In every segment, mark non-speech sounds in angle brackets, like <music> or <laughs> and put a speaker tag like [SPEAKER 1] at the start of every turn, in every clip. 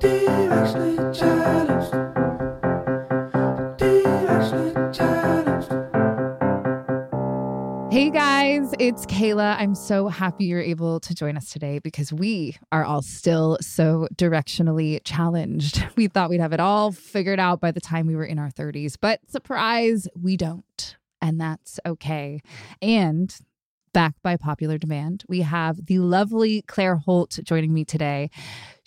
[SPEAKER 1] Hey guys, it's Kayla. I'm so happy you're able to join us today because we are all still so directionally challenged. <laughs> We thought we'd have it all figured out by the time we were in our 30s, but surprise, we don't. And that's okay. And back by popular demand, we have the lovely Claire Holt joining me today.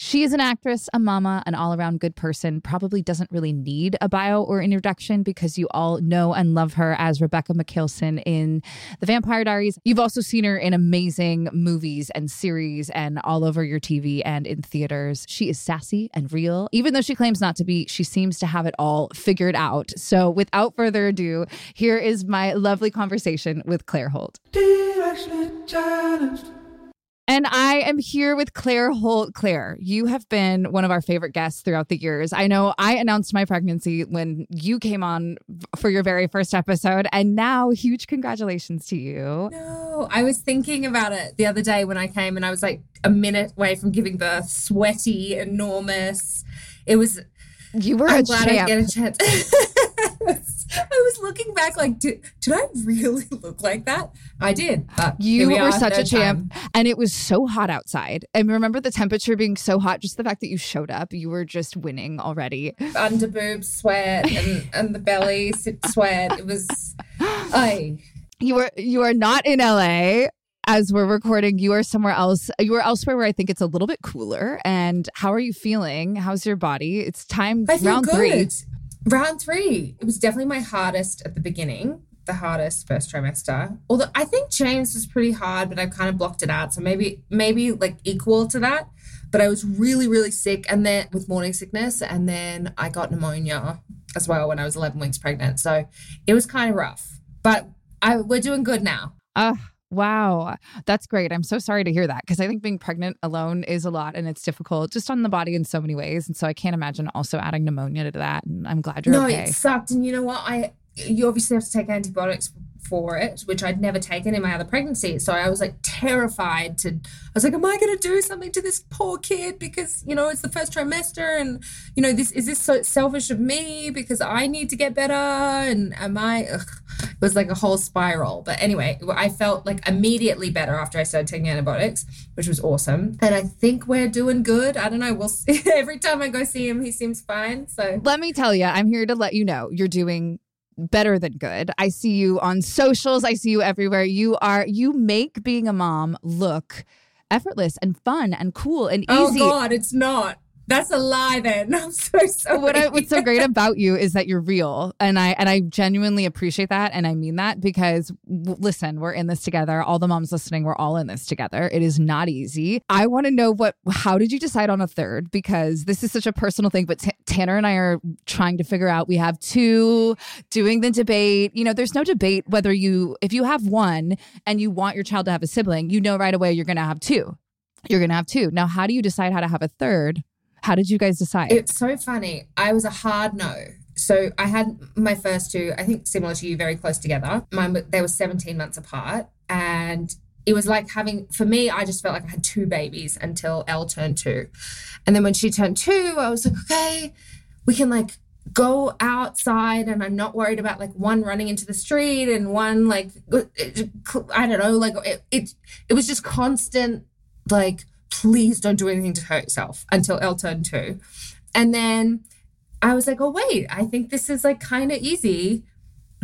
[SPEAKER 1] She is an actress, a mama, an all around good person, probably doesn't really need a bio or introduction because you all know and love her as Rebekah Mikaelson in The Vampire Diaries. You've also seen her in amazing movies and series and all over your TV and in theaters. She is sassy and real. Even though she claims not to be, she seems to have it all figured out. So without further ado, here is my lovely conversation with Claire Holt. And I am here with Claire Holt. Claire, you have been one of our favorite guests throughout the years. I know I announced my pregnancy when you came on for your very first episode, and now huge congratulations to you.
[SPEAKER 2] No, I was thinking about it the other day when I came, and I was like a minute away from giving birth, sweaty, enormous. It was.
[SPEAKER 1] You were
[SPEAKER 2] I'm
[SPEAKER 1] a
[SPEAKER 2] glad
[SPEAKER 1] champ.
[SPEAKER 2] I get a chance. <laughs> I was looking back, like, did, did I really <laughs> look like that? I did.
[SPEAKER 1] You
[SPEAKER 2] we
[SPEAKER 1] were
[SPEAKER 2] are,
[SPEAKER 1] such a champ,
[SPEAKER 2] time.
[SPEAKER 1] and it was so hot outside. And remember the temperature being so hot, just the fact that you showed up, you were just winning already.
[SPEAKER 2] Under boob sweat and, and the belly sweat. It was. I.
[SPEAKER 1] You are you are not in LA as we're recording. You are somewhere else. You are elsewhere where I think it's a little bit cooler. And how are you feeling? How's your body? It's time
[SPEAKER 2] I feel
[SPEAKER 1] round
[SPEAKER 2] good.
[SPEAKER 1] three.
[SPEAKER 2] Round three. It was definitely my hardest at the beginning, the hardest first trimester. Although I think James was pretty hard, but I kind of blocked it out. So maybe, maybe like equal to that. But I was really, really sick and then with morning sickness. And then I got pneumonia as well when I was 11 weeks pregnant. So it was kind of rough, but I, we're doing good now.
[SPEAKER 1] Ah, wow. That's great. I'm so sorry to hear that because I think being pregnant alone is a lot and it's difficult just on the body in so many ways. And so I can't imagine also adding pneumonia to that. And I'm glad you're
[SPEAKER 2] no,
[SPEAKER 1] okay.
[SPEAKER 2] it sucked. And you know what? I you obviously have to take antibiotics for it, which I'd never taken in my other pregnancy. So I was like terrified to, I was like, am I going to do something to this poor kid because, you know, it's the first trimester and, you know, this is this so selfish of me because I need to get better and am I, ugh. It was like a whole spiral. But anyway, I felt like immediately better after I started taking antibiotics, which was awesome. And I think we're doing good. I don't know. We'll see. <laughs> Every time I go see him, he seems fine. So
[SPEAKER 1] let me tell you, I'm here to let you know you're doing better than good. I see you on socials, I see you everywhere. You are you make being a mom look effortless and fun and cool and
[SPEAKER 2] oh,
[SPEAKER 1] easy.
[SPEAKER 2] Oh god, it's not. That's a lie. Then <laughs> I'm so sorry.
[SPEAKER 1] What I, what's so great about you is that you're real, and I and I genuinely appreciate that, and I mean that because listen, we're in this together. All the moms listening, we're all in this together. It is not easy. I want to know what. How did you decide on a third? Because this is such a personal thing. But T- Tanner and I are trying to figure out. We have two doing the debate. You know, there's no debate whether you if you have one and you want your child to have a sibling, you know right away you're going to have two. You're going to have two. Now, how do you decide how to have a third? How did you guys decide?
[SPEAKER 2] It's so funny. I was a hard no. So I had my first two, I think similar to you, very close together. Mine, they were 17 months apart. And it was like having, for me, I just felt like I had two babies until Elle turned two. And then when she turned two, I was like, okay, we can like go outside and I'm not worried about like one running into the street and one like, I don't know, like it, it, it was just constant like please don't do anything to hurt yourself until Elle turned two. And then I was like, oh, wait, I think this is like kind of easy.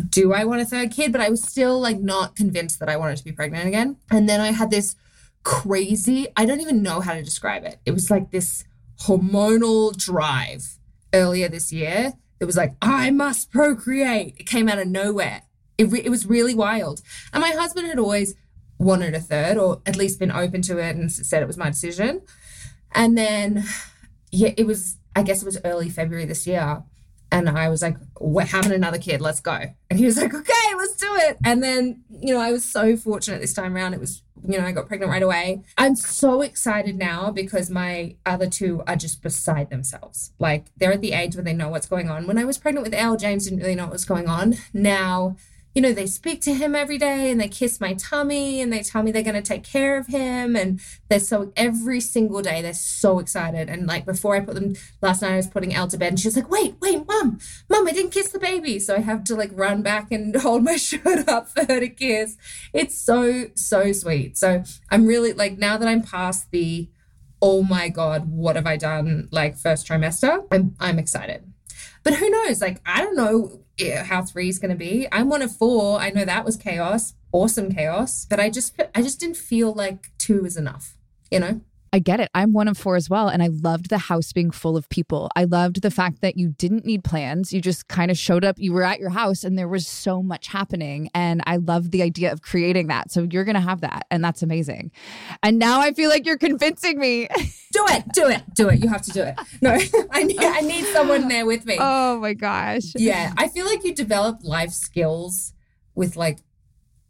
[SPEAKER 2] Do I want a third kid? But I was still like not convinced that I wanted to be pregnant again. And then I had this crazy, I don't even know how to describe it. It was like this hormonal drive earlier this year. It was like, I must procreate. It came out of nowhere. It, re- it was really wild. And my husband had always wanted a third or at least been open to it and said it was my decision. And then, yeah, it was, I guess it was early February this year. And I was like, we're having another kid, let's go. And he was like, okay, let's do it. And then, you know, I was so fortunate this time around. It was, you know, I got pregnant right away. I'm so excited now because my other two are just beside themselves. Like they're at the age where they know what's going on. When I was pregnant with Elle, James didn't really know what was going on. Now, you know, they speak to him every day and they kiss my tummy and they tell me they're going to take care of him. And they're so, every single day, they're so excited. And like before I put them, last night I was putting Elle to bed and she was like, wait, wait, mom, mom, I didn't kiss the baby. So I have to like run back and <laughs> hold my <laughs> shirt up for her to kiss. It's so, so sweet. So I'm really like, now that I'm past the, oh my God, what have I done? Like first trimester, I'm, I'm excited. But who knows? Like, I don't know how three is going to be. I'm one of four. I know that was chaos, awesome chaos, but I just I just didn't feel like two was enough. You know.
[SPEAKER 1] I get it. I'm one of four as well. And I loved the house being full of people. I loved the fact that you didn't need plans. You just kind of showed up. You were at your house and there was so much happening. And I love the idea of creating that. So you're going to have that. And that's amazing. And now I feel like you're convincing me. <laughs>
[SPEAKER 2] do it. Do it. Do it. You have to do it. No, <laughs> I need, I need someone there with me.
[SPEAKER 1] Oh my gosh.
[SPEAKER 2] Yeah. I feel like you develop life skills with like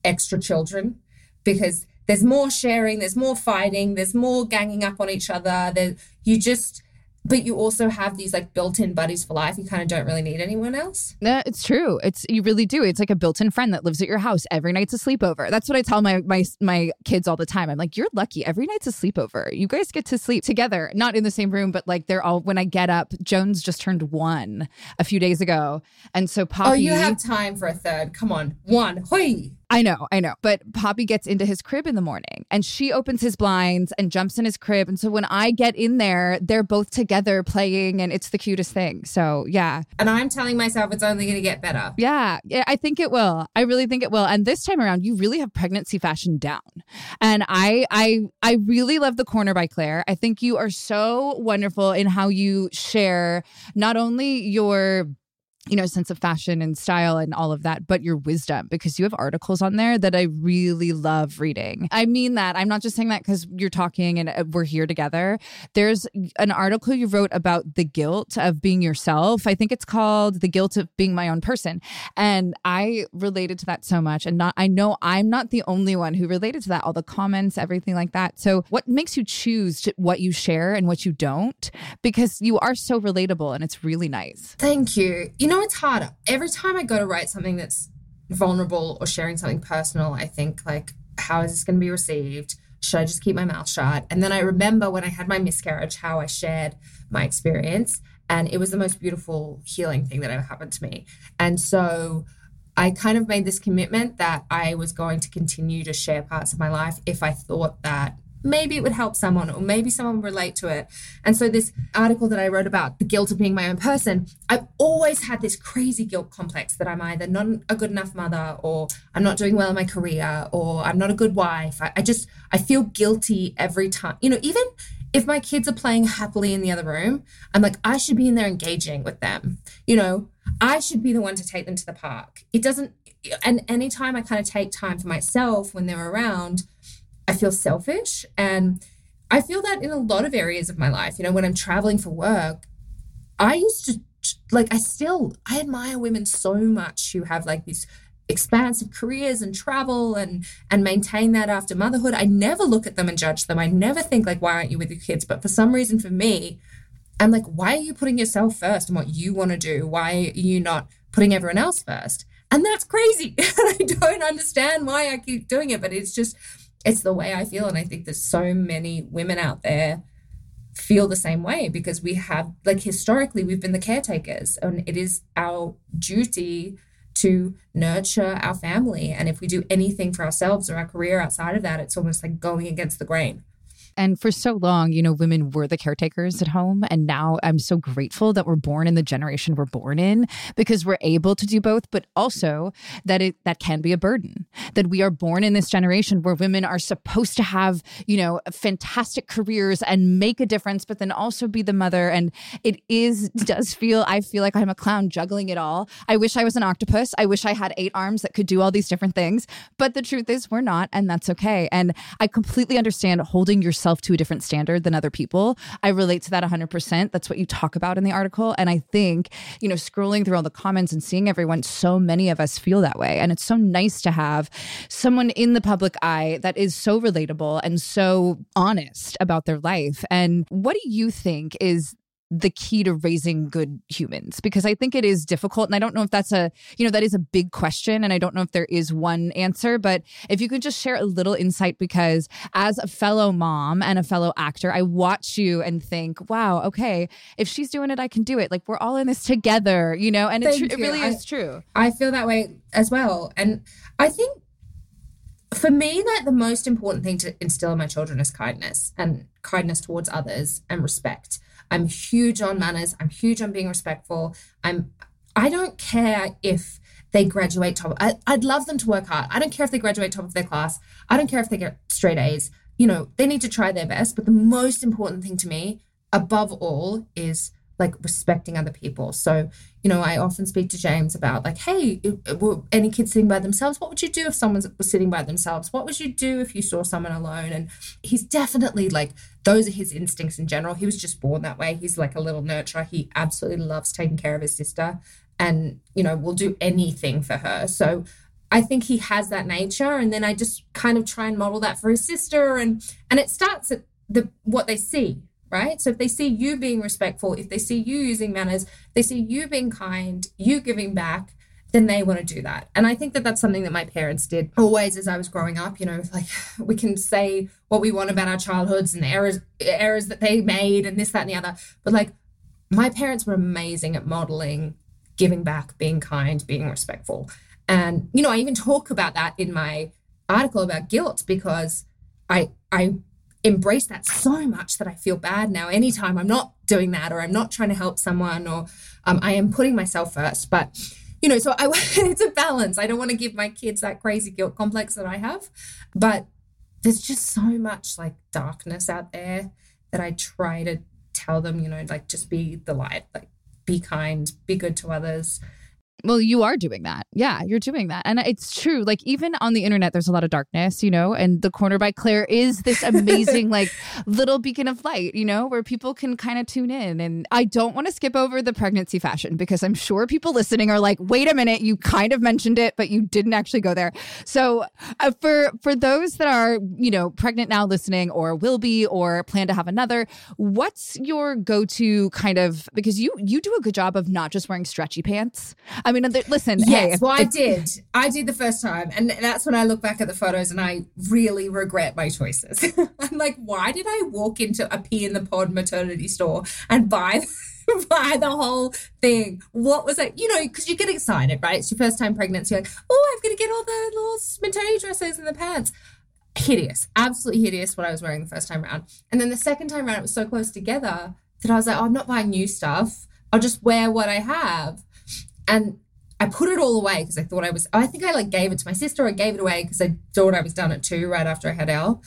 [SPEAKER 2] extra children because there's more sharing, there's more fighting, there's more ganging up on each other. There, you just, but you also have these like built-in buddies for life. You kind of don't really need anyone else.
[SPEAKER 1] No, it's true. It's you really do. It's like a built-in friend that lives at your house every night's a sleepover. That's what I tell my my my kids all the time. I'm like, you're lucky. Every night's a sleepover. You guys get to sleep together, not in the same room, but like they're all. When I get up, Jones just turned one a few days ago, and so Poppy. Oh,
[SPEAKER 2] you have time for a third. Come on, one. Hoi.
[SPEAKER 1] I know, I know. But Poppy gets into his crib in the morning and she opens his blinds and jumps in his crib. And so when I get in there, they're both together playing and it's the cutest thing. So yeah.
[SPEAKER 2] And I'm telling myself it's only going to get better.
[SPEAKER 1] Yeah. Yeah. I think it will. I really think it will. And this time around, you really have pregnancy fashion down. And I, I, I really love the corner by Claire. I think you are so wonderful in how you share not only your you know, sense of fashion and style and all of that, but your wisdom because you have articles on there that I really love reading. I mean that. I'm not just saying that because you're talking and uh, we're here together. There's an article you wrote about the guilt of being yourself. I think it's called The Guilt of Being My Own Person. And I related to that so much. And not, I know I'm not the only one who related to that, all the comments, everything like that. So, what makes you choose what you share and what you don't? Because you are so relatable and it's really nice.
[SPEAKER 2] Thank you. You know, know it's harder. Every time I go to write something that's vulnerable or sharing something personal, I think like, how is this going to be received? Should I just keep my mouth shut? And then I remember when I had my miscarriage, how I shared my experience. And it was the most beautiful healing thing that ever happened to me. And so I kind of made this commitment that I was going to continue to share parts of my life if I thought that maybe it would help someone or maybe someone would relate to it. And so this article that I wrote about the guilt of being my own person, I've always had this crazy guilt complex that I'm either not a good enough mother or I'm not doing well in my career or I'm not a good wife. I, I just I feel guilty every time. You know, even if my kids are playing happily in the other room, I'm like, I should be in there engaging with them. You know, I should be the one to take them to the park. It doesn't and anytime I kind of take time for myself when they're around, I feel selfish. And I feel that in a lot of areas of my life. You know, when I'm traveling for work, I used to like, I still, I admire women so much who have like these expansive careers and travel and and maintain that after motherhood i never look at them and judge them i never think like why aren't you with your kids but for some reason for me i'm like why are you putting yourself first and what you want to do why are you not putting everyone else first and that's crazy and <laughs> i don't understand why i keep doing it but it's just it's the way I feel. And I think there's so many women out there feel the same way because we have, like, historically, we've been the caretakers, and it is our duty to nurture our family. And if we do anything for ourselves or our career outside of that, it's almost like going against the grain.
[SPEAKER 1] And for so long, you know, women were the caretakers at home. And now I'm so grateful that we're born in the generation we're born in because we're able to do both, but also that it that can be a burden. That we are born in this generation where women are supposed to have, you know, fantastic careers and make a difference, but then also be the mother. And it is does feel I feel like I'm a clown juggling it all. I wish I was an octopus. I wish I had eight arms that could do all these different things. But the truth is we're not, and that's okay. And I completely understand holding yourself to a different standard than other people. I relate to that 100%. That's what you talk about in the article. And I think, you know, scrolling through all the comments and seeing everyone, so many of us feel that way. And it's so nice to have someone in the public eye that is so relatable and so honest about their life. And what do you think is the key to raising good humans because i think it is difficult and i don't know if that's a you know that is a big question and i don't know if there is one answer but if you could just share a little insight because as a fellow mom and a fellow actor i watch you and think wow okay if she's doing it i can do it. Like we're all in this together you know and it, it really I, is true.
[SPEAKER 2] I feel that way as well and i think for me like the most important thing to instill in my children is kindness and kindness towards others and respect I'm huge on manners. I'm huge on being respectful. I'm I don't care if they graduate top. I, I'd love them to work hard. I don't care if they graduate top of their class. I don't care if they get straight A's. You know, they need to try their best. But the most important thing to me, above all, is like respecting other people. So, you know, I often speak to James about like, hey, were any kids sitting by themselves? What would you do if someone was sitting by themselves? What would you do if you saw someone alone? And he's definitely like, those are his instincts in general. He was just born that way. He's like a little nurturer. He absolutely loves taking care of his sister and, you know, will do anything for her. So I think he has that nature. And then I just kind of try and model that for his sister. And and it starts at the what they see right? So if they see you being respectful, if they see you using manners, they see you being kind, you giving back, then they want to do that. And I think that that's something that my parents did always as I was growing up. You know, like <laughs> we can say what we want about our childhoods and errors errors that they made and this, that, and the other. But like my parents were amazing at modeling giving back, being kind, being respectful. And, you know, I even talk about that in my article about guilt because I I embrace that so much that I feel bad now. Anytime I'm not doing that, or I'm not trying to help someone, or um, I am putting myself first. But you know, so I <laughs> it's a balance. I don't want to give my kids that crazy guilt complex that I have, but there's just so much like darkness out there that I try to tell them. You know, like just be the light, like be kind, be good to others.
[SPEAKER 1] Well, you are doing that. Yeah, you're doing that. And it's true. Like, even on the internet, there's a lot of darkness, you know, and The Corner by Claire is this amazing, <laughs> like, little beacon of light, you know, where people can kind of tune in. And I don't want to skip over the pregnancy fashion because I'm sure people listening are like, wait a minute, you kind of mentioned it, but you didn't actually go there. So, uh, for for those that are, you know, pregnant now listening or will be or plan to have another, what's your go to kind of because you you do a good job of not just wearing stretchy pants. I mean, listen.
[SPEAKER 2] Yes,
[SPEAKER 1] hey,
[SPEAKER 2] well, I did. I did the first time, and that's when I look back at the photos and I really regret my choices. <laughs> I'm like, why did I walk into a Pea in the Pod maternity store and buy? <laughs> buy the whole thing. What was it? You know, because you get excited, right? It's your first time pregnancy. You're like, oh, I'm going to get all the little maternity dresses and the pants hideous, absolutely hideous what I was wearing the first time around. And then the second time around, it was so close together that I was like, oh, I'm not buying new stuff. I'll just wear what I have. And I put it all away because I thought I was, I think I like gave it to my sister I gave it away because I thought I was done at two right after I had Elle.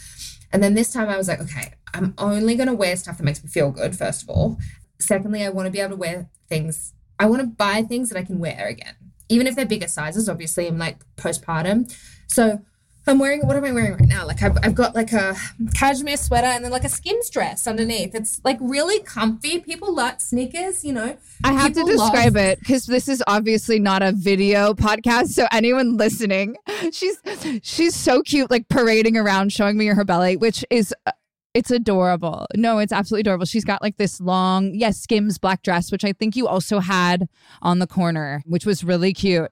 [SPEAKER 2] And then this time I was like, okay, I'm only going to wear stuff that makes me feel good, first of all. Secondly, I want to be able to wear things, I want to buy things that I can wear again, even if they're bigger sizes. Obviously, I'm like postpartum. So I'm wearing what am I wearing right now? Like I've, I've got like a cashmere sweater and then like a Skims dress underneath. It's like really comfy. People like sneakers, you know.
[SPEAKER 1] I have to describe love- it because this is obviously not a video podcast. So anyone listening, she's she's so cute, like parading around, showing me her belly, which is uh, it's adorable. No, it's absolutely adorable. She's got like this long, yes, Skims black dress, which I think you also had on the corner, which was really cute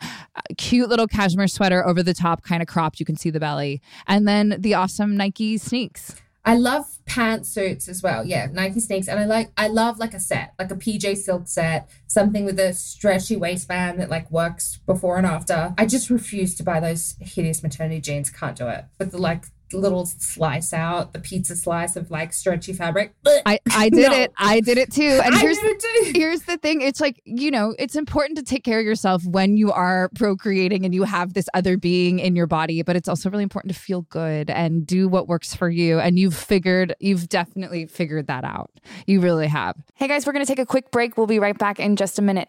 [SPEAKER 1] <laughs> cute little cashmere sweater over the top, kind of cropped. You can see the belly. And then the awesome Nike sneaks.
[SPEAKER 2] I love pantsuits as well. Yeah, Nike sneaks, and I like I love like a set, like a PJ silk set, something with a stretchy waistband that like works before and after. I just refuse to buy those hideous maternity jeans. Can't do it But the like little slice out the pizza slice of like stretchy fabric.
[SPEAKER 1] I, I <laughs> did no. it. I did it too. And <laughs> here's, too. <laughs> here's the thing. It's like, you know, it's important to take care of yourself when you are procreating and you have this other being in your body, but it's also really important to feel good and do what works for you. And you've figured, you've definitely figured that out. You really have. Hey guys, we're going to take a quick break. We'll be right back in just a minute.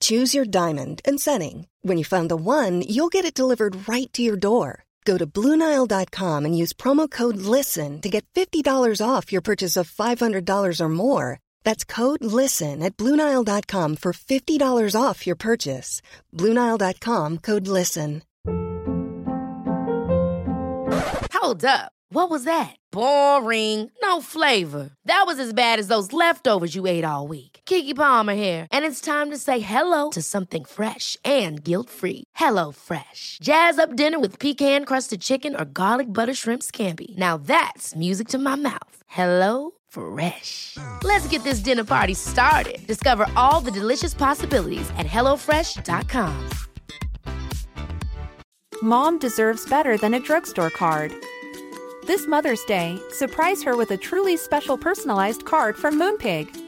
[SPEAKER 3] Choose your diamond and setting. When you find the one, you'll get it delivered right to your door. Go to Bluenile.com and use promo code LISTEN to get $50 off your purchase of $500 or more. That's code LISTEN at Bluenile.com for $50 off your purchase. Bluenile.com code LISTEN.
[SPEAKER 4] Hold up. What was that? Boring. No flavor. That was as bad as those leftovers you ate all week. Keke Palmer here, and it's time to say hello to something fresh and guilt-free. Hello Fresh. Jazz up dinner with pecan-crusted chicken or garlic butter shrimp scampi. Now that's music to my mouth. Hello Fresh. Let's get this dinner party started. Discover all the delicious possibilities at hellofresh.com.
[SPEAKER 5] Mom deserves better than a drugstore card. This Mother's Day, surprise her with a truly special personalized card from Moonpig.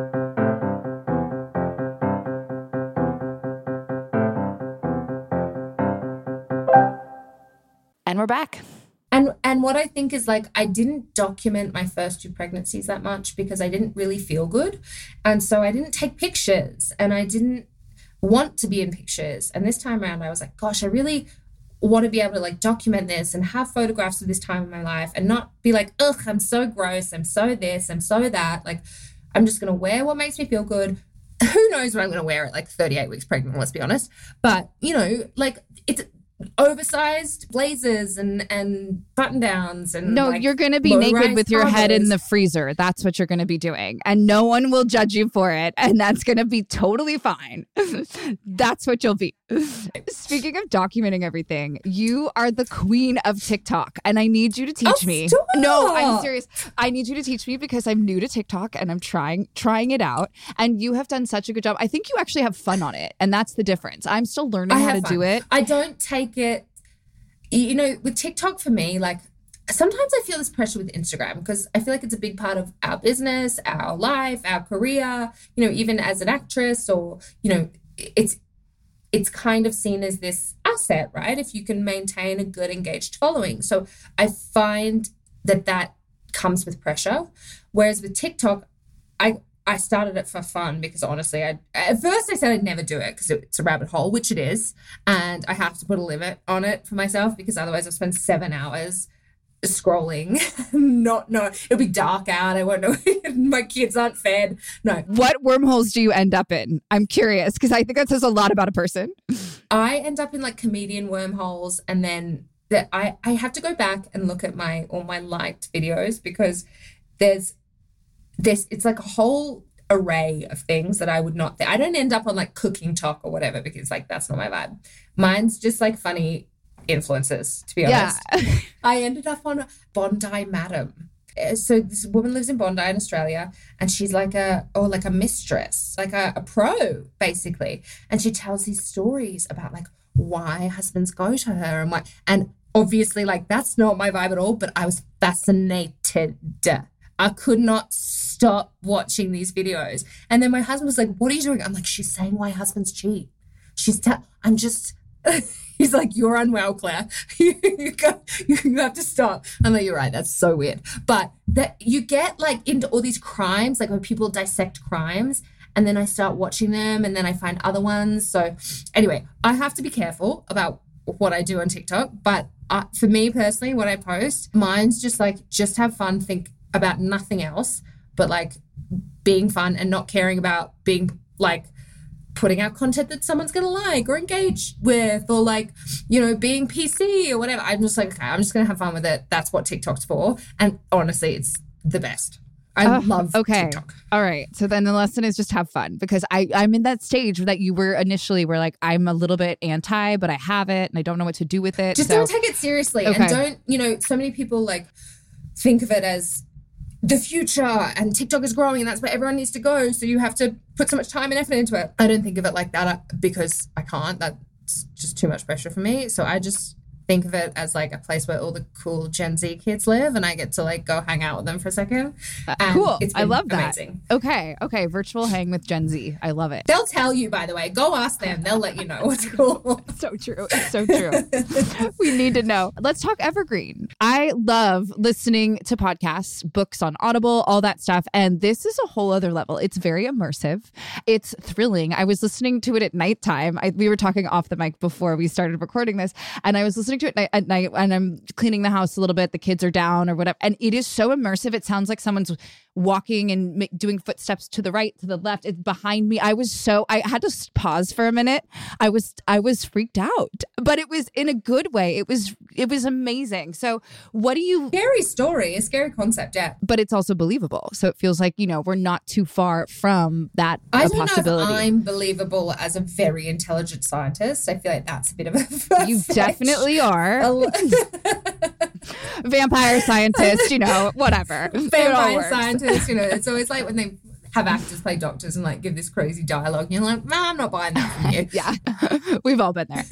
[SPEAKER 1] we're back.
[SPEAKER 2] And and what I think is like I didn't document my first two pregnancies that much because I didn't really feel good. And so I didn't take pictures and I didn't want to be in pictures. And this time around I was like, gosh, I really want to be able to like document this and have photographs of this time in my life and not be like, ugh, I'm so gross, I'm so this, I'm so that. Like, I'm just gonna wear what makes me feel good. Who knows what I'm gonna wear at like 38 weeks pregnant, let's be honest. But you know, like it's oversized blazers and and button downs and
[SPEAKER 1] No,
[SPEAKER 2] like,
[SPEAKER 1] you're going to be naked with your head in the freezer. That's what you're going to be doing. And no one will judge you for it. And that's going to be totally fine. <laughs> that's what you'll be. Speaking of documenting everything, you are the queen of TikTok. And I need you to oh, teach
[SPEAKER 2] Oh,
[SPEAKER 1] me.
[SPEAKER 2] stop.
[SPEAKER 1] No, I'm serious. I need you to teach me because I'm new to TikTok and I'm trying trying it out. And you have done such a good job. I think you actually have fun on it. And that's the difference. I'm still learning
[SPEAKER 2] I
[SPEAKER 1] how to
[SPEAKER 2] have
[SPEAKER 1] do it.
[SPEAKER 2] I don't take it, you know, with TikTok for me, like sometimes I feel this pressure with Instagram because I feel like it's a big part of our business, our life, our career, you know, even as an actress or, you know, it's, it's kind of seen as this asset, right? If you can maintain a good engaged following. So I find that that comes with pressure. Whereas with TikTok, I I started it for fun because honestly, I at first I said I'd never do it because it's a rabbit hole, which it is, and I have to put a limit on it for myself because otherwise I'll spend seven hours scrolling. <laughs> Not no, it'll be dark out. I won't know. <laughs> My kids aren't fed. No,
[SPEAKER 1] What wormholes do you end up in? I'm curious because I think that says a lot about a person.
[SPEAKER 2] I end up in like comedian wormholes and then that I, I have to go back and look at my all my liked videos because there's this it's like a whole array of things that I would not I don't end up on like cooking talk or whatever because like that's not my vibe. Mine's just like funny influences, to be honest. Yeah. <laughs> I ended up on Bondi Madam. Uh, So this woman lives in Bondi in Australia, and she's like a or like a mistress, like a, a pro basically, and she tells these stories about like why husbands go to her and why, and obviously like that's not my vibe at all. But I was fascinated. I could not stop watching these videos, and then my husband was like, "What are you doing?" I'm like, "She's saying why husbands cheat." She's te- I'm just. <laughs> He's like, you're unwell, Claire. <laughs> you, you, you have to stop. I'm like, you're right. That's so weird. But that you get like into all these crimes, like when people dissect crimes, and then I start watching them, and then I find other ones. So anyway, I have to be careful about what I do on TikTok. But uh, for me personally, what I post, mine's just like just have fun, think about nothing else, but like being fun and not caring about being like putting out content that someone's gonna like or engage with or like you know being pc or whatever i'm just like okay i'm just gonna have fun with it that's what tiktok's for and honestly it's the best i
[SPEAKER 1] Oh,
[SPEAKER 2] love
[SPEAKER 1] okay.
[SPEAKER 2] tiktok
[SPEAKER 1] All right. So then the lesson is just have fun because I, I'm in that stage that you were initially where like I'm a little bit anti, but I have it and I don't know what to do with it.
[SPEAKER 2] just
[SPEAKER 1] so
[SPEAKER 2] don't take it seriously
[SPEAKER 1] Okay.
[SPEAKER 2] and don't you know so many people like think of it as the future and tiktok is growing and that's where everyone needs to go. So you have to put so much time and effort into it. I don't think of it like that uh, because i can't. That's just too much pressure for me. So i just think of it as like a place where all the cool gen z kids live and i get to like go hang out with them for a second
[SPEAKER 1] Uh, cool.
[SPEAKER 2] it's
[SPEAKER 1] I love that.
[SPEAKER 2] amazing
[SPEAKER 1] Okay. Okay. Virtual hang with Gen Z. I love it.
[SPEAKER 2] they'll tell you by the way go ask them they'll let you know what's cool <laughs>
[SPEAKER 1] so true. It's so true. we need to know. Let's talk Evergreen. I love listening to podcasts, books on Audible, all that stuff. And this is a whole other level. It's very immersive. It's thrilling. I was listening to it at nighttime. I, we were talking off the mic before we started recording this, and I was listening it at night and I'm cleaning the house a little bit. The kids are down or whatever. And it is so immersive. It sounds like someone's walking and doing footsteps to the right, to the left. It's behind me. I was so, I had to pause for a minute. I was, I was freaked out, but it was in a good way. It was, it was amazing. So what do you,
[SPEAKER 2] scary story a scary concept yeah
[SPEAKER 1] but it's also believable. So it feels like, you know, we're not too far from that
[SPEAKER 2] I don't
[SPEAKER 1] possibility.
[SPEAKER 2] know if I'm believable as a very intelligent scientist. I feel like that's a bit of a <laughs>
[SPEAKER 1] you definitely are. <laughs> Vampire scientist, you know, whatever.
[SPEAKER 2] Vampire scientist. You know, it's always like when they <laughs> have actors play doctors and like give this crazy dialogue. And you're like, man, I'm not buying that from you.
[SPEAKER 1] Yeah, <laughs> we've all been there.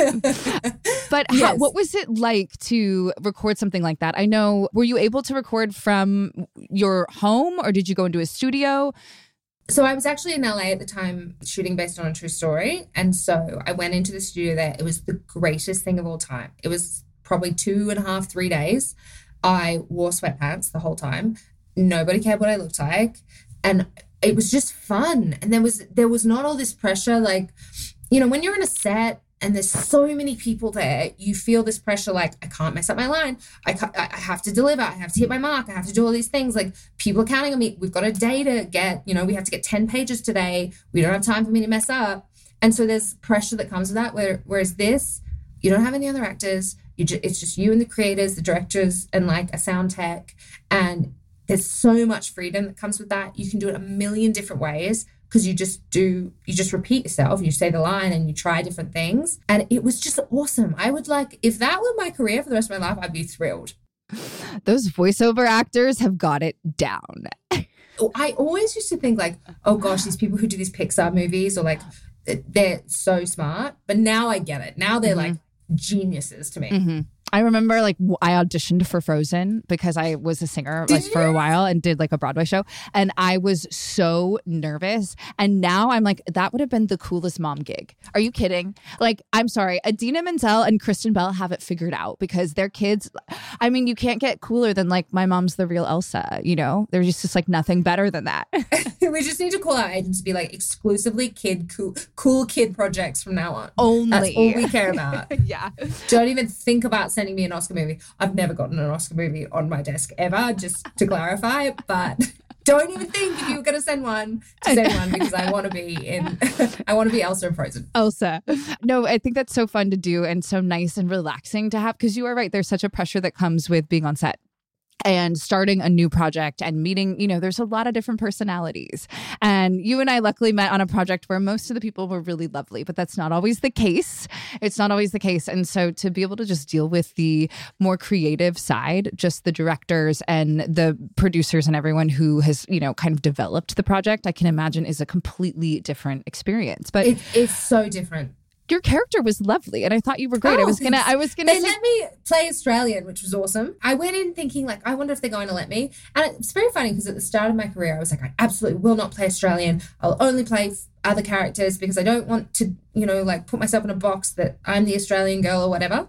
[SPEAKER 1] But how, what was it like to record something like that? I know, were you able to record from your home or did you go into a studio?
[SPEAKER 2] So I was actually in LA at the time shooting based on a true story. And so I went into the studio there. It was the greatest thing of all time. It was probably two and a half, three days. I wore sweatpants the whole time. Nobody cared what I looked like. And it was just fun. And there was there was not all this pressure. Like, you know, when you're in a set, and there's so many people there. You feel this pressure like, I can't mess up my line. I, I have to deliver. I have to hit my mark. I have to do all these things. Like, people are counting on me. We've got a day to get, you know, we have to get 10 pages today. We don't have time for me to mess up. And so there's pressure that comes with that. Where, whereas this, you don't have any other actors. You just, it's just you and the creators, the directors, and like a sound tech. And there's so much freedom that comes with that. You can do it a million different ways because you just do you just repeat yourself you say the line and you try different things. And it was just awesome. I would like if that were my career for the rest of my life i'd be thrilled. <laughs>
[SPEAKER 1] Those voiceover actors have got it down. <laughs>
[SPEAKER 2] i always used to think like oh gosh these people who do these pixar movies or like they're so smart. But now i get it. Now they're like geniuses to me.
[SPEAKER 1] Mhm. I remember like I auditioned for Frozen because I was a singer like for a while and did like a Broadway show and I was so nervous and now I'm like that would have been the coolest mom gig. Are you kidding? Like I'm sorry, Idina Menzel and Kristen Bell have it figured out because their kids I mean you can't get cooler than like my mom's the real Elsa, you know? There's just, just like nothing better than that. <laughs>
[SPEAKER 2] we just need to call our agents to be like exclusively kid cool cool kid projects from now on
[SPEAKER 1] Only.
[SPEAKER 2] that's all we care about <laughs>
[SPEAKER 1] yeah.
[SPEAKER 2] don't even think about sending me an Oscar movie. I've never gotten an Oscar movie on my desk ever, just to clarify. But don't even think if you were going to send one to send one because I want to be in. <laughs> I want to be Elsa in Frozen.
[SPEAKER 1] Elsa. No, I think that's so fun to do and so nice and relaxing to have because you are right. There's such a pressure that comes with being on set and starting a new project and meeting, you know, there's a lot of different personalities. And you and I luckily met on a project where most of the people were really lovely, but that's not always the case. It's not always the case. And so to be able to just deal with the more creative side, just the directors and the producers and everyone who has, you know, kind of developed the project, I can imagine is a completely different experience. But
[SPEAKER 2] It, it's so different.
[SPEAKER 1] Your character was lovely and I thought you were great. I
[SPEAKER 2] Oh,
[SPEAKER 1] was gonna I was gonna
[SPEAKER 2] They let me play Australian, which was awesome. I went in thinking like, I wonder if they're going to let me. And it's very funny because at the start of my career, I was like, I absolutely will not play Australian. I'll only play other characters because I don't want to, you know, like put myself in a box that I'm the Australian girl or whatever.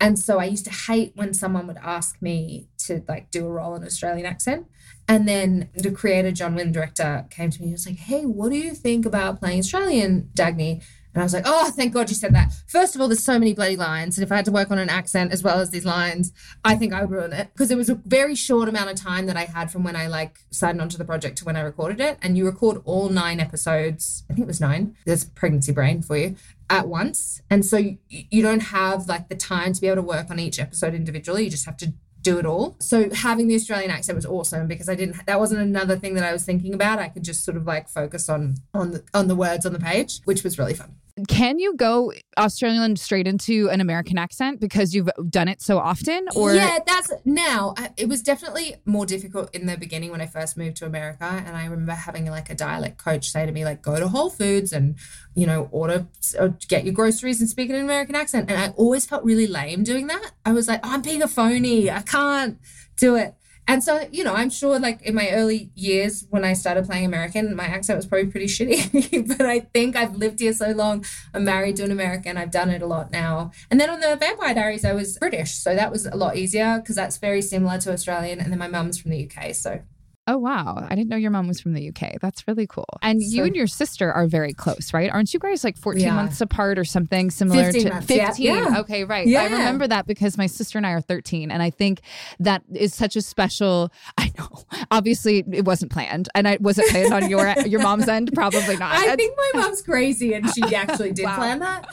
[SPEAKER 2] And so I used to hate when someone would ask me to like do a role in an Australian accent. And then the creator, John Wynn, director, came to me and was like, Hey, what do you think about playing Australian, Dagny? And I was like, Oh, thank God you said that. First of all, there's so many bloody lines. And if I had to work on an accent as well as these lines, I think I would ruin it. Because it was a very short amount of time that I had from when I like signed onto the project to when I recorded it. And you record all nine episodes. I think it was nine. There's pregnancy brain for you at once. And so you, you don't have like the time to be able to work on each episode individually. You just have to do it all. So having the Australian accent was awesome because I didn't that wasn't another thing that I was thinking about. I could just sort of like focus on on the on the words on the page, which was really fun.
[SPEAKER 1] Can you go Australian straight into an American accent because you've done it so often? Or
[SPEAKER 2] yeah, that's now. It was definitely more difficult in the beginning when I first moved to America, and I remember having like a dialect coach say to me like, "Go to Whole Foods and you know order or get your groceries and speak in an American accent." And I always felt really lame doing that. I was like, "I'm being a phony. I can't do it." And so, you know, I'm sure like in my early years when I started playing American, my accent was probably pretty <laughs> shitty. but I think I've lived here so long. I'm married to an American. I've done it a lot now. And then on the Vampire Diaries, I was British. So that was a lot easier because that's very similar to Australian. And then my mum's from the UK. So
[SPEAKER 1] Oh wow. I didn't know your mom was from the UK. That's really cool. And you and your sister are very close, right? Aren't you guys like 14
[SPEAKER 2] We are.
[SPEAKER 1] months apart or something similar
[SPEAKER 2] 15
[SPEAKER 1] to
[SPEAKER 2] months,
[SPEAKER 1] 15?
[SPEAKER 2] Yeah.
[SPEAKER 1] Okay, right. I remember that because my sister and I are 13 and I think that is such a special <laughs> I know. Obviously it wasn't planned and I was it planned on your <laughs> your mom's end probably not.
[SPEAKER 2] I think my mom's crazy and she actually did <laughs>
[SPEAKER 1] Wow.
[SPEAKER 2] plan that.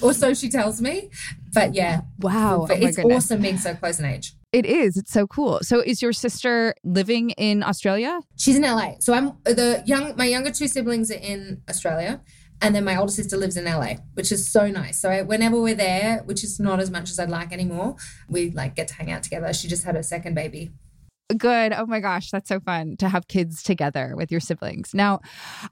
[SPEAKER 2] or so she tells me. But yeah.
[SPEAKER 1] Wow.
[SPEAKER 2] But
[SPEAKER 1] oh
[SPEAKER 2] it's
[SPEAKER 1] goodness.
[SPEAKER 2] awesome being so close in age.
[SPEAKER 1] It is. It's so cool. So is your sister living in Australia?
[SPEAKER 2] She's in LA. So I'm the young my younger two siblings are in Australia. And then my older sister lives in LA, which is so nice. So I, whenever we're there, which is not as much as I'd like anymore, we like get to hang out together. She just had her second baby.
[SPEAKER 1] Good. Oh my gosh, that's so fun to have kids together with your siblings. Now,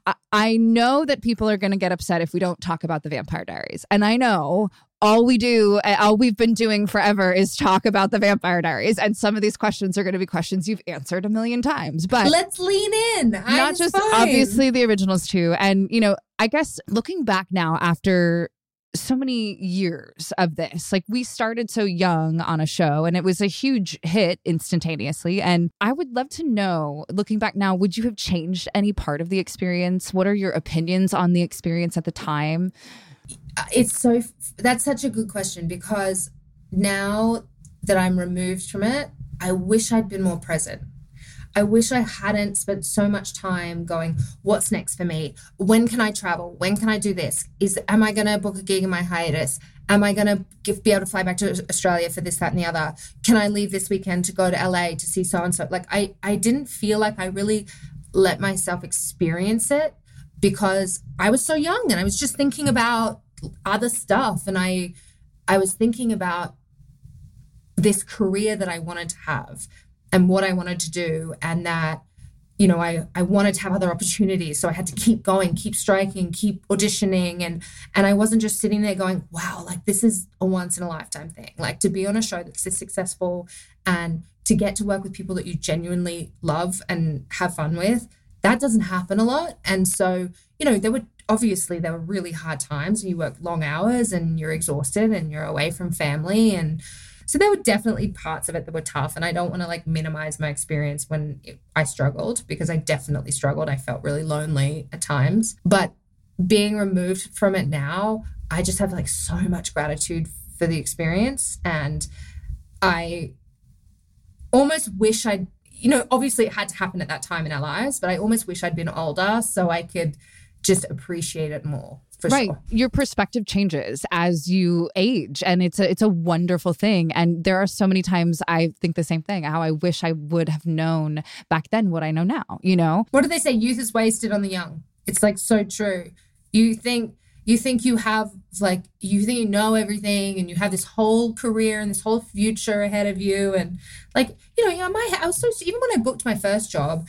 [SPEAKER 1] I- I know that people are going to get upset if we don't talk about the Vampire Diaries. And I know all we do, all we've been doing forever is talk about the Vampire Diaries. And some of these questions are going to be questions you've answered a million times. But
[SPEAKER 2] Let's lean in.
[SPEAKER 1] not
[SPEAKER 2] I'm
[SPEAKER 1] just
[SPEAKER 2] fine.
[SPEAKER 1] obviously the originals too. And, you know, I guess looking back now after so many years of this, like we started so young on a show and it was a huge hit instantaneously. And I would love to know, looking back now, would you have changed any part of the experience? What are your opinions on the experience at the time?
[SPEAKER 2] Uh, it's so that's such a good question because now that I'm removed from it, I wish I'd been more present. I wish I hadn't spent so much time going, what's next for me? When can I travel? When can I do this? Is am I going to book a gig in my hiatus? Am I going to be able to fly back to Australia for this, that, and the other? Can I leave this weekend to go to LA to see so and so? Like I, I didn't feel like I really let myself experience it because I was so young and I was just thinking about other stuff and I, I was thinking about this career that I wanted to have and what I wanted to do and that you know I I wanted to have other opportunities. So I had to keep going keep striking keep auditioning and and I wasn't just sitting there going wow like this is a once in a lifetime thing. Like to be on a show that's this successful and to get to work with people that you genuinely love and have fun with that doesn't happen a lot. And so you know there were obviously there were really hard times and you work long hours and you're exhausted and you're away from family and so there were definitely parts of it that were tough. And I don't want to like minimize my experience when it, I struggled because I definitely struggled. I felt really lonely at times. But being removed from it now, I just have like so much gratitude for the experience. And I almost wish I'd, you know, obviously it had to happen at that time in our lives, but I almost wish I'd been older so I could just appreciate it more right.
[SPEAKER 1] Sure. Your perspective changes as you age and it's a it's a wonderful thing. And there are so many times I think the same thing, how I wish I would have known back then what I know now, you know?
[SPEAKER 2] What do they say? Youth is wasted on the young. It's like so true. You think you think you have like you think you know everything and you have this whole career and this whole future ahead of you and like you know, you know my I was so even when I booked my first job,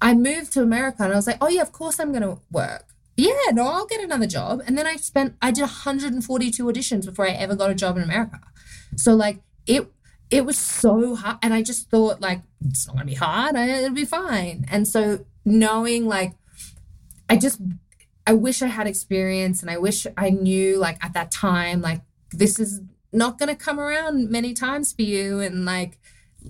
[SPEAKER 2] I moved to America and I was like, oh yeah, of course I'm going to work yeah, no, I'll get another job. And then I spent, I did 142 auditions before I ever got a job in America. So like it, it was so hard. And I just thought like, it's not gonna be hard. It'll be fine. And so knowing like, I just, I wish I had experience and I wish I knew like at that time, like this is not to come around many times for you. And like,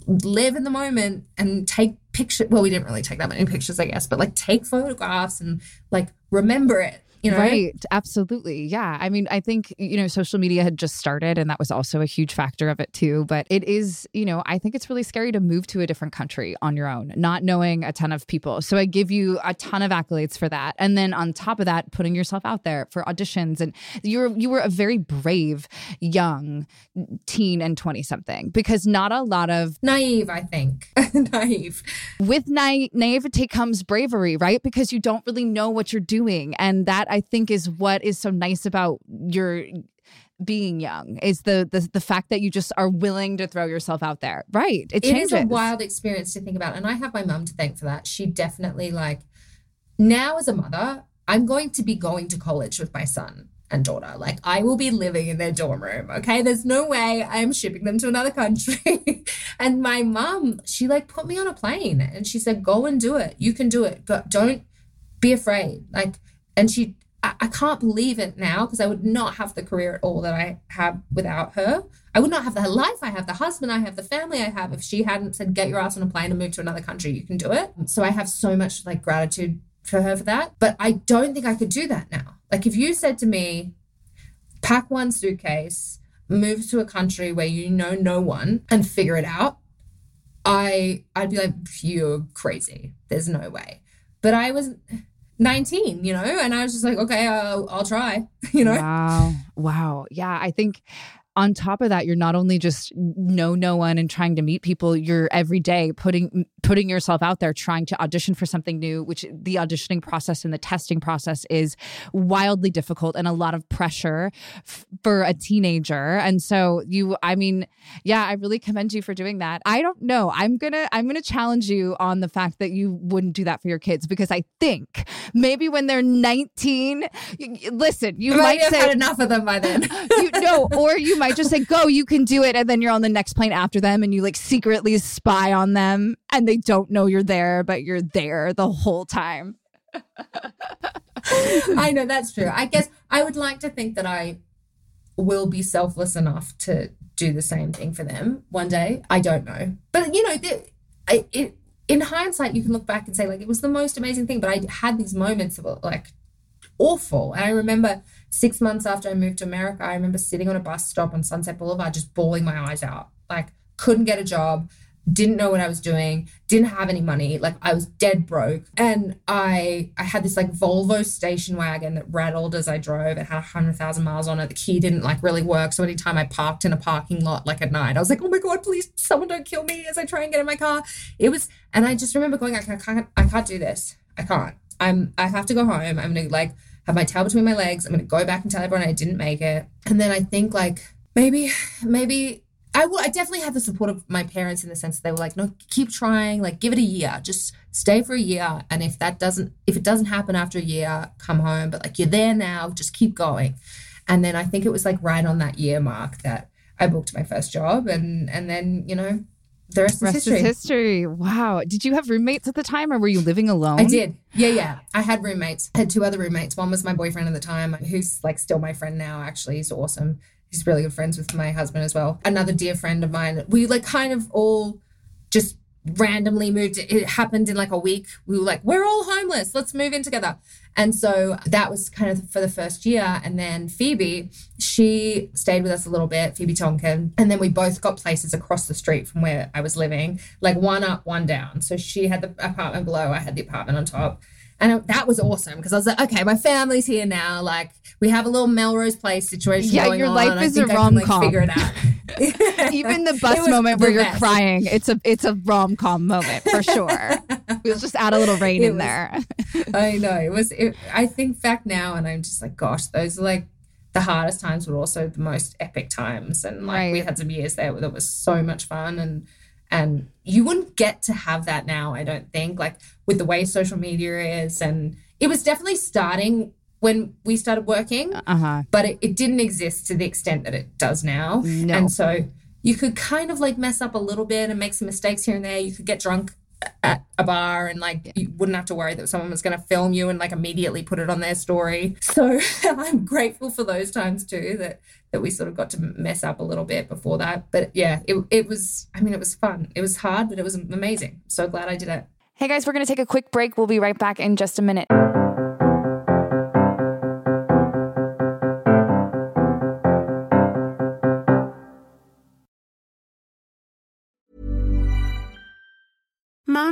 [SPEAKER 2] live in the moment and take pictures. Well, we didn't really take that many pictures, I guess, but like take photographs and like remember it you?
[SPEAKER 1] Right. Absolutely. Yeah. I mean, I think, you know, social media had just started and that was also a huge factor of it too. But it is, you know, I think it's really scary to move to a different country on your own, not knowing a ton of people. So I give you a ton of accolades for that. And then on top of that, putting yourself out there for auditions. And you're, you were a very brave young teen and 20 something because not a lot of
[SPEAKER 2] naive, I think. <laughs> naive.
[SPEAKER 1] With na- naivety comes bravery, right? Because you don't really know what you're doing. And that I think is what is so nice about your being young is the, the the fact that you just are willing to throw yourself out there. Right.
[SPEAKER 2] It, it is a wild experience to think about. And I have my mum to thank for that. She definitely like now as a mother, I'm going to be going to college with my son and daughter. Like I will be living in their dorm room. Okay. There's no way I'm shipping them to another country. <laughs> and my mum, she like put me on a plane and she said, go and do it. You can do it. But don't be afraid. Like, and she I, can't believe it now because I would not have the career at all that I have without her. I would not have the life I have, the husband I have, the family I have if she hadn't said, get your ass on a plane and move to another country. You can do it. Um, so I have so much like gratitude for her for that. But I don't think I could do that now. Like if you said to me, pack one suitcase, move to a country where you know no one and figure it out, I I'd be like, you're crazy. There's no way. But I was 19, you know? And I was just like, okay, I'll, I'll try, <laughs> you know?
[SPEAKER 1] Wow. Wow. Yeah. I think on top of that you're not only just know no one and trying to meet people you're every day putting putting yourself out there trying to audition for something new which the auditioning process and the testing process is wildly difficult and a lot of pressure f- for a teenager. And so you i mean yeah i really commend you for doing that. I don't know. I'm gonna i'm gonna challenge you on the fact that you wouldn't do that for your kids because i think maybe when they're 19 listen you,
[SPEAKER 2] you
[SPEAKER 1] might,
[SPEAKER 2] might
[SPEAKER 1] say
[SPEAKER 2] had enough of them by then. <laughs>
[SPEAKER 1] You know or you might just say, go, you can do it. And then you're on the next plane after them and you like secretly spy on them and they don't know you're there, but you're there the whole time.
[SPEAKER 2] I know that's true. I guess I would like to think that I will be selfless enough to do the same thing for them one day. I don't know. But, you know, the, I, it, in hindsight, you can look back and say, like, it was the most amazing thing. But I had these moments were like awful. And I remember six months after I moved to America, I remember sitting on a bus stop on Sunset Boulevard, just bawling my eyes out. Like, couldn't get a job, didn't know what I was doing, didn't have any money, like I was dead broke. And I I had this like Volvo station wagon that rattled as I drove. It had a hundred thousand miles on it. The key didn't like really work. So anytime I parked in a parking lot like at night, I was like, oh my God, please someone don't kill me as I try and get in my car. It was and I just remember going, I can't I can't do this. I can't. I'm I have to go home. I'm gonna like have my tail between my legs. I'm gonna go back and tell everyone I didn't make it. And then I think like maybe maybe I will. I definitely had the support of my parents in the sense that they were like, no, keep trying, like give it a year, just stay for a year, and if that doesn't, if it doesn't happen after a year, come home. But like you're there now, just keep going. And then I think it was like right on that year mark that I booked my first job, and and then you know the rest,
[SPEAKER 1] rest
[SPEAKER 2] is history.
[SPEAKER 1] Is history. Wow. Did you have roommates at the time, or were you living alone?
[SPEAKER 2] I did. Yeah, yeah. I had roommates. I had two other roommates. One was my boyfriend at the time, who's like still my friend now. Actually, he's awesome he's really good friends with my husband as well. Another dear friend of mine. We like kind of all just randomly moved. It happened in like a week. We were like, we're all homeless. Let's move in together. And so that was kind of for the first year. And then Phoebe, she stayed with us a little bit, Phoebe Tonkin. And then we both got places across the street from where I was living, like one up, one down. So she had the apartment below, I had the apartment on top. And that was awesome because I was like, okay, my family's here now. Like, we have a little Melrose Place situation.
[SPEAKER 1] Yeah, your life is a rom com.
[SPEAKER 2] Like, figure it out. <laughs>
[SPEAKER 1] Even the <laughs> bus moment where you're crying, it's a it's a rom com moment for sure. <laughs> we'll just add a little rain it in
[SPEAKER 2] was,
[SPEAKER 1] there.
[SPEAKER 2] I know it was. It, I think back now, and I'm just like, gosh, those are like the hardest times, but also the most epic times. And like right. we had some years there that was so much fun and and you wouldn't get to have that now, I don't think, like with the way social media is. And it was definitely starting when we started working, uh-huh. but it, it, didn't exist to the extent that it does now. No. And so you could kind of like mess up a little bit and make some mistakes here and there. You could get drunk at a bar and like you wouldn't have to worry that someone was going to film you and like immediately put it on their story. So <laughs> I'm grateful for those times too that that we sort of got to mess up a little bit before that. But yeah, it it was I mean it was fun. It was hard, but it was amazing. So glad I did it.
[SPEAKER 5] Hey guys, we're going to take a quick break. We'll be right back in just a minute.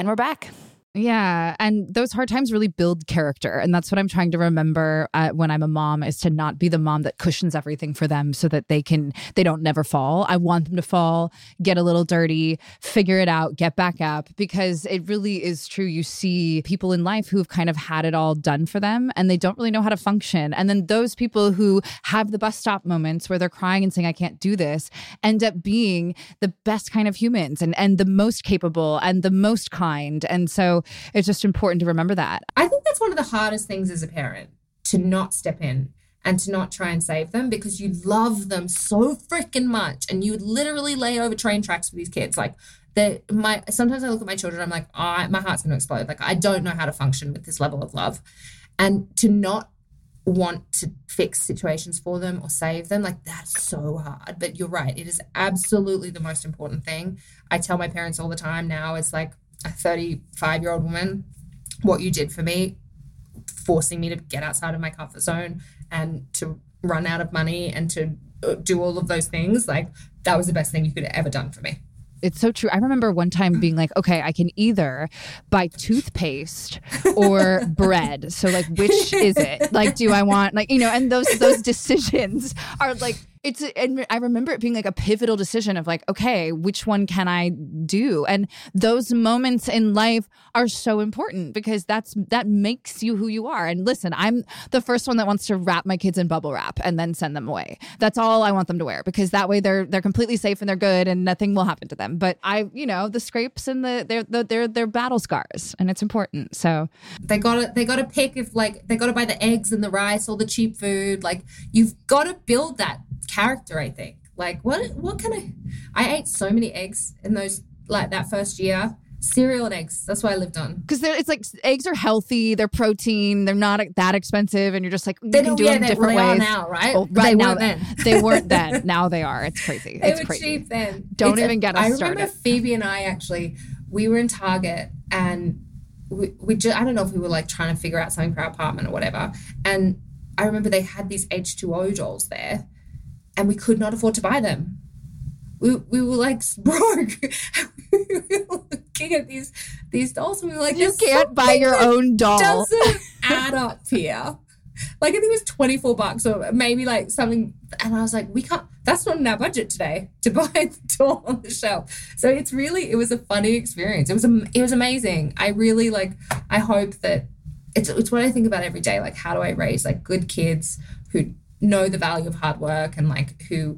[SPEAKER 5] And we're back.
[SPEAKER 1] Yeah. And those hard times really build character. And that's what I'm trying to remember uh, when I'm a mom is to not be the mom that cushions everything for them so that they can, they don't never fall. I want them to fall, get a little dirty, figure it out, get back up because it really is true. You see people in life who've kind of had it all done for them and they don't really know how to function. And then those people who have the bus stop moments where they're crying and saying, I can't do this, end up being the best kind of humans and, and the most capable and the most kind. And so, It's just important to remember that.
[SPEAKER 2] I think that's one of the hardest things as a parent to not step in and to not try and save them because you love them so freaking much and you would literally lay over train tracks for these kids. Like the my sometimes I look at my children, I'm like, oh, my heart's gonna explode. Like I don't know how to function with this level of love. And to not want to fix situations for them or save them like that's so hard but you're right it is absolutely the most important thing i tell my parents all the time now it's like a 35 year old woman what you did for me forcing me to get outside of my comfort zone and to run out of money and to uh, do all of those things like that was the best thing you could have ever done for me
[SPEAKER 1] it's so true. I remember one time being like, okay, I can either buy toothpaste or bread. So like which is it? Like do I want like you know, and those those decisions are like it's and I remember it being like a pivotal decision of like, okay, which one can I do? And those moments in life are so important because that's that makes you who you are. And listen, I'm the first one that wants to wrap my kids in bubble wrap and then send them away. That's all I want them to wear because that way they're they're completely safe and they're good and nothing will happen to them. But I, you know, the scrapes and the they're the, they're they're battle scars and it's important. So
[SPEAKER 2] they got to they got to pick if like they got to buy the eggs and the rice or the cheap food. Like you've got to build that character, I think. Like what what can I I ate so many eggs in those like that first year. Cereal and eggs. That's what I lived on.
[SPEAKER 1] Because it's like eggs are healthy, they're protein, they're not that expensive, and you're just like you they can do yeah, them different
[SPEAKER 2] well,
[SPEAKER 1] ways.
[SPEAKER 2] now, right?
[SPEAKER 1] Oh, well, right now, then they weren't <laughs> then. Now they are. It's crazy.
[SPEAKER 2] They
[SPEAKER 1] it's
[SPEAKER 2] were
[SPEAKER 1] crazy.
[SPEAKER 2] cheap then.
[SPEAKER 1] Don't
[SPEAKER 2] it's
[SPEAKER 1] even
[SPEAKER 2] a,
[SPEAKER 1] get us
[SPEAKER 2] I
[SPEAKER 1] started.
[SPEAKER 2] remember Phoebe and I actually we were in Target and we, we just I don't know if we were like trying to figure out something for our apartment or whatever, and I remember they had these H2O dolls there and we could not afford to buy them. We, we were like <laughs> broke. we were looking at these these dolls and we were like,
[SPEAKER 1] you can't buy your own doll.
[SPEAKER 2] Doesn't <laughs> add up here. Like I think it was twenty four bucks or maybe like something, and I was like, we can't. That's not in our budget today to <laughs> buy the doll on the shelf. So it's really it was a funny experience. It was it was amazing. I really like. I hope that it's it's what I think about every day. Like how do I raise like good kids who know the value of hard work and like who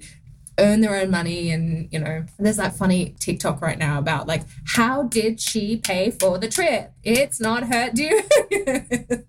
[SPEAKER 2] earn their own money and you know there's that funny tiktok right now about like how did she pay for the trip? It's not her <laughs> due <laughs>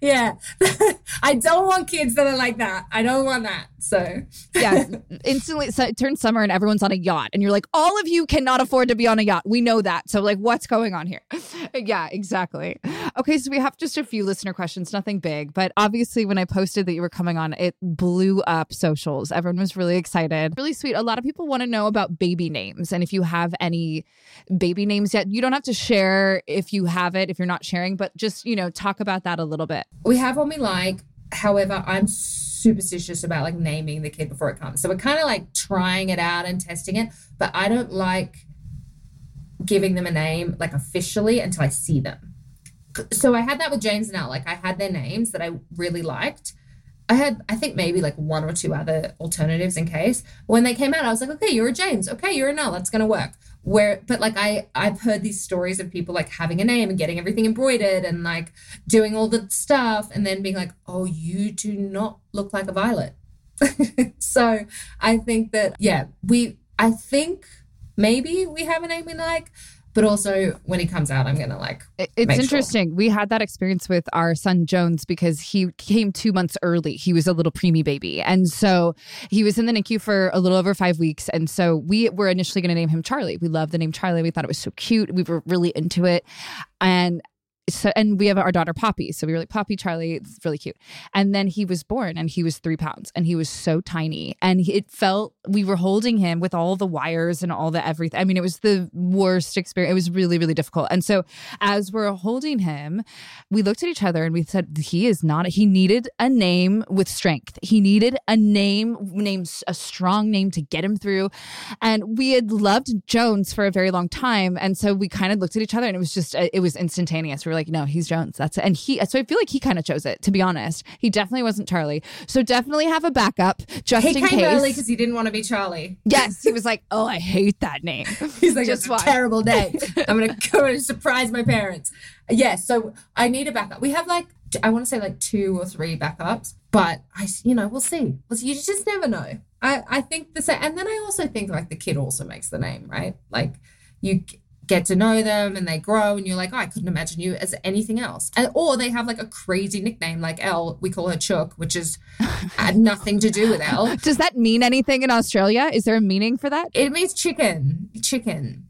[SPEAKER 2] yeah. <laughs> I don't want kids that are like that. I don't want that so.
[SPEAKER 1] Yeah <laughs> instantly so it turns summer and everyone's on a yacht and you're like all of you cannot afford to be on a yacht. We know that. So like what's going on here? <laughs> Yeah exactly. Okay so we have just a few listener questions nothing big but obviously when i posted that you were coming on it blew up socials. Everyone was really excited. Really sweet. A lot of people want to know about baby names and if you have any baby names yet. You don't have to share if you have it if you're not sharing but just you know talk about that a little bit.
[SPEAKER 2] We have one we like however i'm superstitious about like naming the kid before it comes so we're kind of like trying it out and testing it but i don't like giving them a name like officially until i see them so i had that with james and Elle. like i had their names that i really liked I had, I think maybe like one or two other alternatives in case. When they came out, I was like, okay, you're a James. Okay, you're an Elle. That's gonna work. Where, but like I, I've heard these stories of people like having a name and getting everything embroidered and like doing all the stuff, and then being like, oh, you do not look like a violet. <laughs> so I think that yeah, we, I think maybe we have a name we like, but also when he comes out i'm gonna like
[SPEAKER 1] it's interesting sure. we had that experience with our son jones because he came two months early. He was a little preemie baby. And so he was in the nicu for a little over five weeks. And so we were initially to name him charlie. We loved the name charlie. We thought it was so cute. We were really into it. And so and we have our daughter Poppy. So we were like, Poppy, Charlie, it's really cute. And then he was born and he was three pounds and he was so tiny. And it felt we were holding him with all the wires and all the everything. I mean, it was the worst experience. It was really, really difficult. And so as we're holding him, we looked at each other and we said, he is not, he needed a name with strength. He needed a name, name, a strong name to get him through. And we had loved Jones for a very long time. And so we kind of looked at each other and it was just, it was instantaneous. We were like, no, he's Jones. That's it. And he, so I feel like he kind of chose it, to be honest. He definitely wasn't Charlie. So definitely have a backup just
[SPEAKER 2] he
[SPEAKER 1] in
[SPEAKER 2] came
[SPEAKER 1] case.
[SPEAKER 2] early because he didn't want to be Charlie.
[SPEAKER 1] Yes. He was like, oh, I hate that name. <laughs>
[SPEAKER 2] He's like, just it's a terrible name. <laughs> I'm going to go and surprise my parents. Yes. Yeah, so I need a backup. We have like, I want to say like two or three backups, but I, you know, we'll see. We'll see. You just never know. I, I think the same. And then I also think like the kid also makes the name, right? Like you, get to know them and they grow and you're like, oh, I couldn't imagine you as anything else. And, or they have like a crazy nickname like Elle, we call her Chook, which is <laughs> had nothing to do with Elle.
[SPEAKER 1] Does that mean anything in Australia? Is there a meaning for that?
[SPEAKER 2] It means chicken, chicken.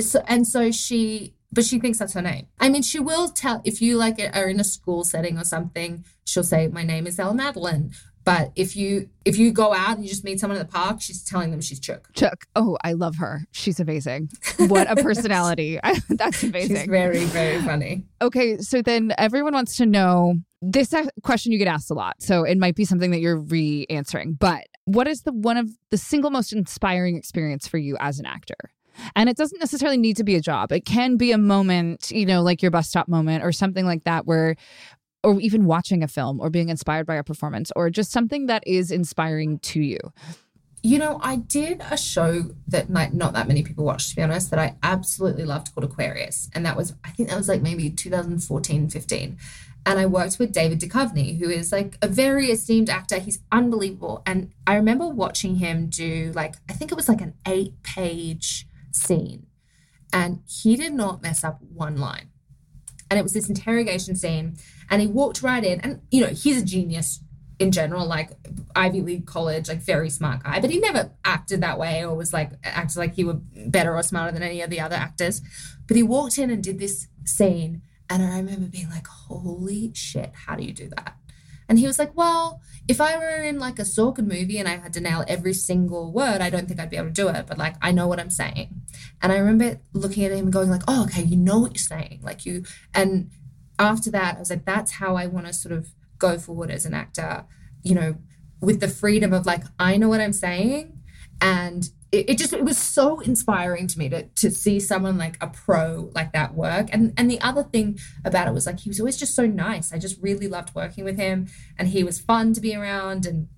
[SPEAKER 2] So, and so she, but she thinks that's her name. I mean, she will tell if you like are in a school setting or something, she'll say, my name is Elle Madeline but if you if you go out and you just meet someone at the park, she's telling them she's Chook.
[SPEAKER 1] Chook. Oh, I love her. She's amazing. What a <laughs> personality. <laughs> That's amazing.
[SPEAKER 2] She's very, very funny.
[SPEAKER 1] Okay, so then everyone wants to know this question you get asked a lot. So it might be something that you're re-answering. But what is the one of the single most inspiring experience for you as an actor? And it doesn't necessarily need to be a job. It can be a moment, you know, like your bus stop moment or something like that where or even watching a film or being inspired by a performance or just something that is inspiring to you?
[SPEAKER 2] You know, I did a show that might not that many people watched, to be honest, that I absolutely loved called Aquarius. And that was, I think that was like maybe 2014, 15. And I worked with David Duchovny, who is like a very esteemed actor. He's unbelievable. And I remember watching him do like, I think it was like an eight page scene. And he did not mess up one line. And it was this interrogation scene and he walked right in. And, you know, he's a genius in general, like Ivy League college, like very smart guy, but he never acted that way or was like acted like he were better or smarter than any of the other actors. But he walked in and did this scene. And I remember being like, holy shit, how do you do that? And he was like, well, if I were in like a Sorkin movie and I had to nail every single word, I don't think I'd be able to do it. But like, I know what I'm saying. And I remember looking at him and going like, oh, okay, you know what you're saying. Like you, and after that, I was like, that's how I want to sort of go forward as an actor, you know, with the freedom of like, I know what I'm saying. And it, it, just it was so inspiring to me to to see someone like a pro like that work. And and the other thing about it was like he was always just so nice. I just really loved working with him and he was fun to be around and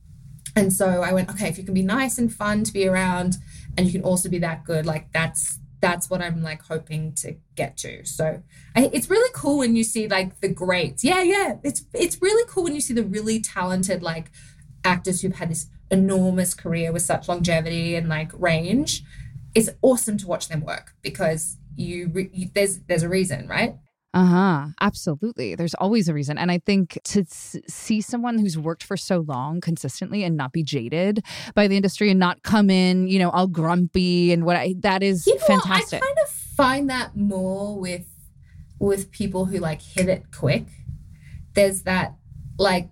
[SPEAKER 2] and so I went, okay, if you can be nice and fun to be around and you can also be that good, like that's that's what I'm like hoping to get to. So I, it's really cool when you see like the greats. Yeah, yeah. It's it's really cool when you see the really talented like actors who've had this enormous career with such longevity and like range. It's awesome to watch them work because you, you there's there's a reason, right?
[SPEAKER 1] Uh huh. Absolutely. There's always a reason. And I think to s- see someone who's worked for so long consistently and not be jaded by the industry and not come in, you know, all grumpy and what I, that is you know fantastic.
[SPEAKER 2] I kind of find that more with, with people who like hit it quick. There's that like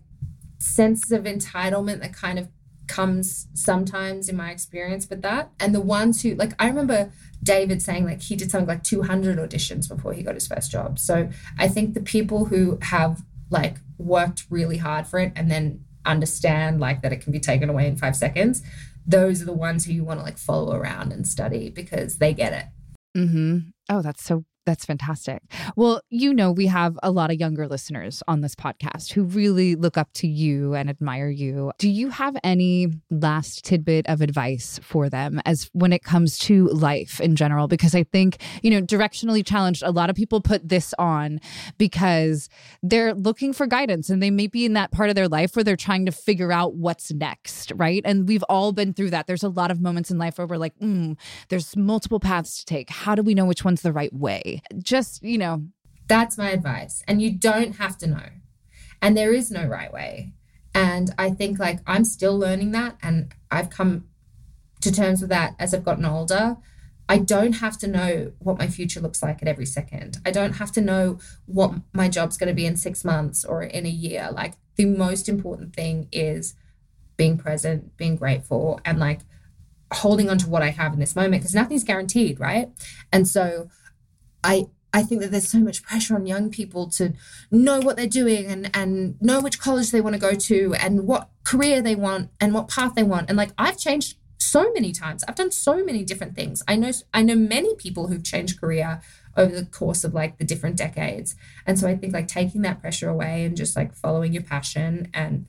[SPEAKER 2] sense of entitlement that kind of comes sometimes in my experience with that. And the ones who, like, I remember David saying, like, he did something like 200 auditions before he got his first job. So I think the people who have, like, worked really hard for it and then understand, like, that it can be taken away in five seconds, those are the ones who you want to, like, follow around and study because they get it.
[SPEAKER 1] Mm-hmm. Oh, that's so that's fantastic. Well, you know, we have a lot of younger listeners on this podcast who really look up to you and admire you. Do you have any last tidbit of advice for them as when it comes to life in general? Because I think, you know, directionally challenged, a lot of people put this on because they're looking for guidance and they may be in that part of their life where they're trying to figure out what's next, right? And we've all been through that. There's a lot of moments in life where we're like, mm, there's multiple paths to take. How do we know which one's the right way? Just, you know.
[SPEAKER 2] That's my advice. And you don't have to know. And there is no right way. And I think like I'm still learning that. And I've come to terms with that as I've gotten older. I don't have to know what my future looks like at every second. I don't have to know what my job's going to be in six months or in a year. Like the most important thing is being present, being grateful, and like holding on to what I have in this moment because nothing's guaranteed, right? And so I I think that there's so much pressure on young people to know what they're doing and and know which college they want to go to and what career they want and what path they want. And like I've changed so many times. I've done so many different things. I know I know many people who've changed career over the course of like the different decades. And so I think like taking that pressure away and just like following your passion and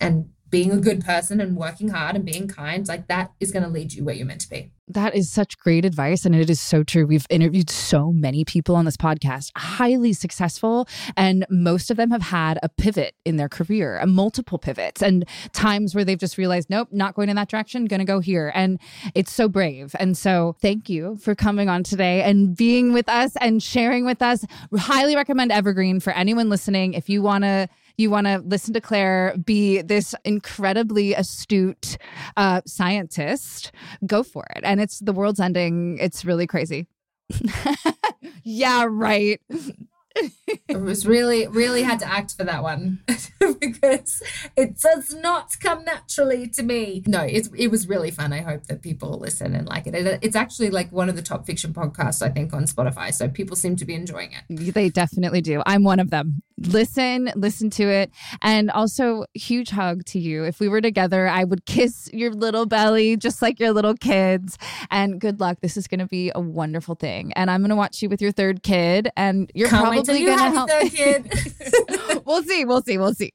[SPEAKER 2] and being a good person and working hard and being kind, like that is going to lead you where you're meant to be.
[SPEAKER 1] That is such great advice. And it is so true. We've interviewed so many people on this podcast, highly successful, and most of them have had a pivot in their career, a multiple pivots, and times where they've just realized, nope, not going in that direction, going to go here. And it's so brave. And so thank you for coming on today and being with us and sharing with us. Highly recommend Evergreen for anyone listening. If you want to, you want to listen to Claire be this incredibly astute uh, scientist, go for it. And it's the world's ending. It's really crazy. <laughs> yeah, right. <laughs>
[SPEAKER 2] it was really, really had to act for that one <laughs> because it does not come naturally to me. No, it's it was really fun. I hope that people listen and like it. it. It's actually like one of the top fiction podcasts I think on Spotify. So people seem to be enjoying it.
[SPEAKER 1] They definitely do. I'm one of them. Listen, listen to it, and also huge hug to you. If we were together, I would kiss your little belly just like your little kids. And good luck. This is going to be a wonderful thing. And I'm going to watch you with your third kid, and you're
[SPEAKER 2] Can't
[SPEAKER 1] probably
[SPEAKER 2] wait till you
[SPEAKER 1] going to
[SPEAKER 2] have
[SPEAKER 1] help.
[SPEAKER 2] third <laughs> kid. <laughs>
[SPEAKER 1] we'll see. We'll see. We'll see.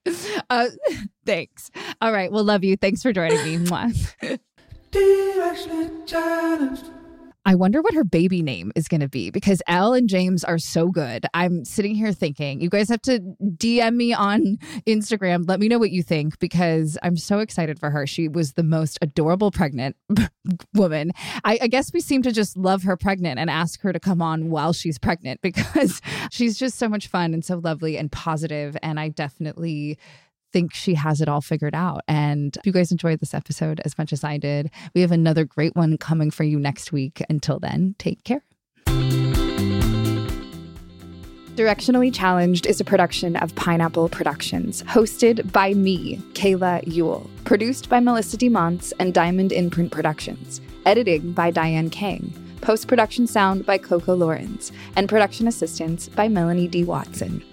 [SPEAKER 1] Uh, <laughs> thanks. All right. Well, love you. Thanks for joining me. Mwah. I wonder what her baby name is going to be because Elle and James are so good. I'm sitting here thinking, you guys have to DM me on Instagram. Let me know what you think because I'm so excited for her. She was the most adorable pregnant <laughs> woman. I, I guess we seem to just love her pregnant and ask her to come on while she's pregnant <laughs> because she's just so much fun and so lovely and positive. And I definitely think she has it all figured out. And if you guys enjoyed this episode as much as I did, we have another great one coming for you next week. Until then, take care. Directionally Challenged is a production of Pineapple Productions, hosted by me, Kayla Ewell, produced by Melissa DeMonts and Diamond Imprint Productions, editing by Diane Kang, post production sound by Coco Lawrence, and production assistance by Melanie D. Watson.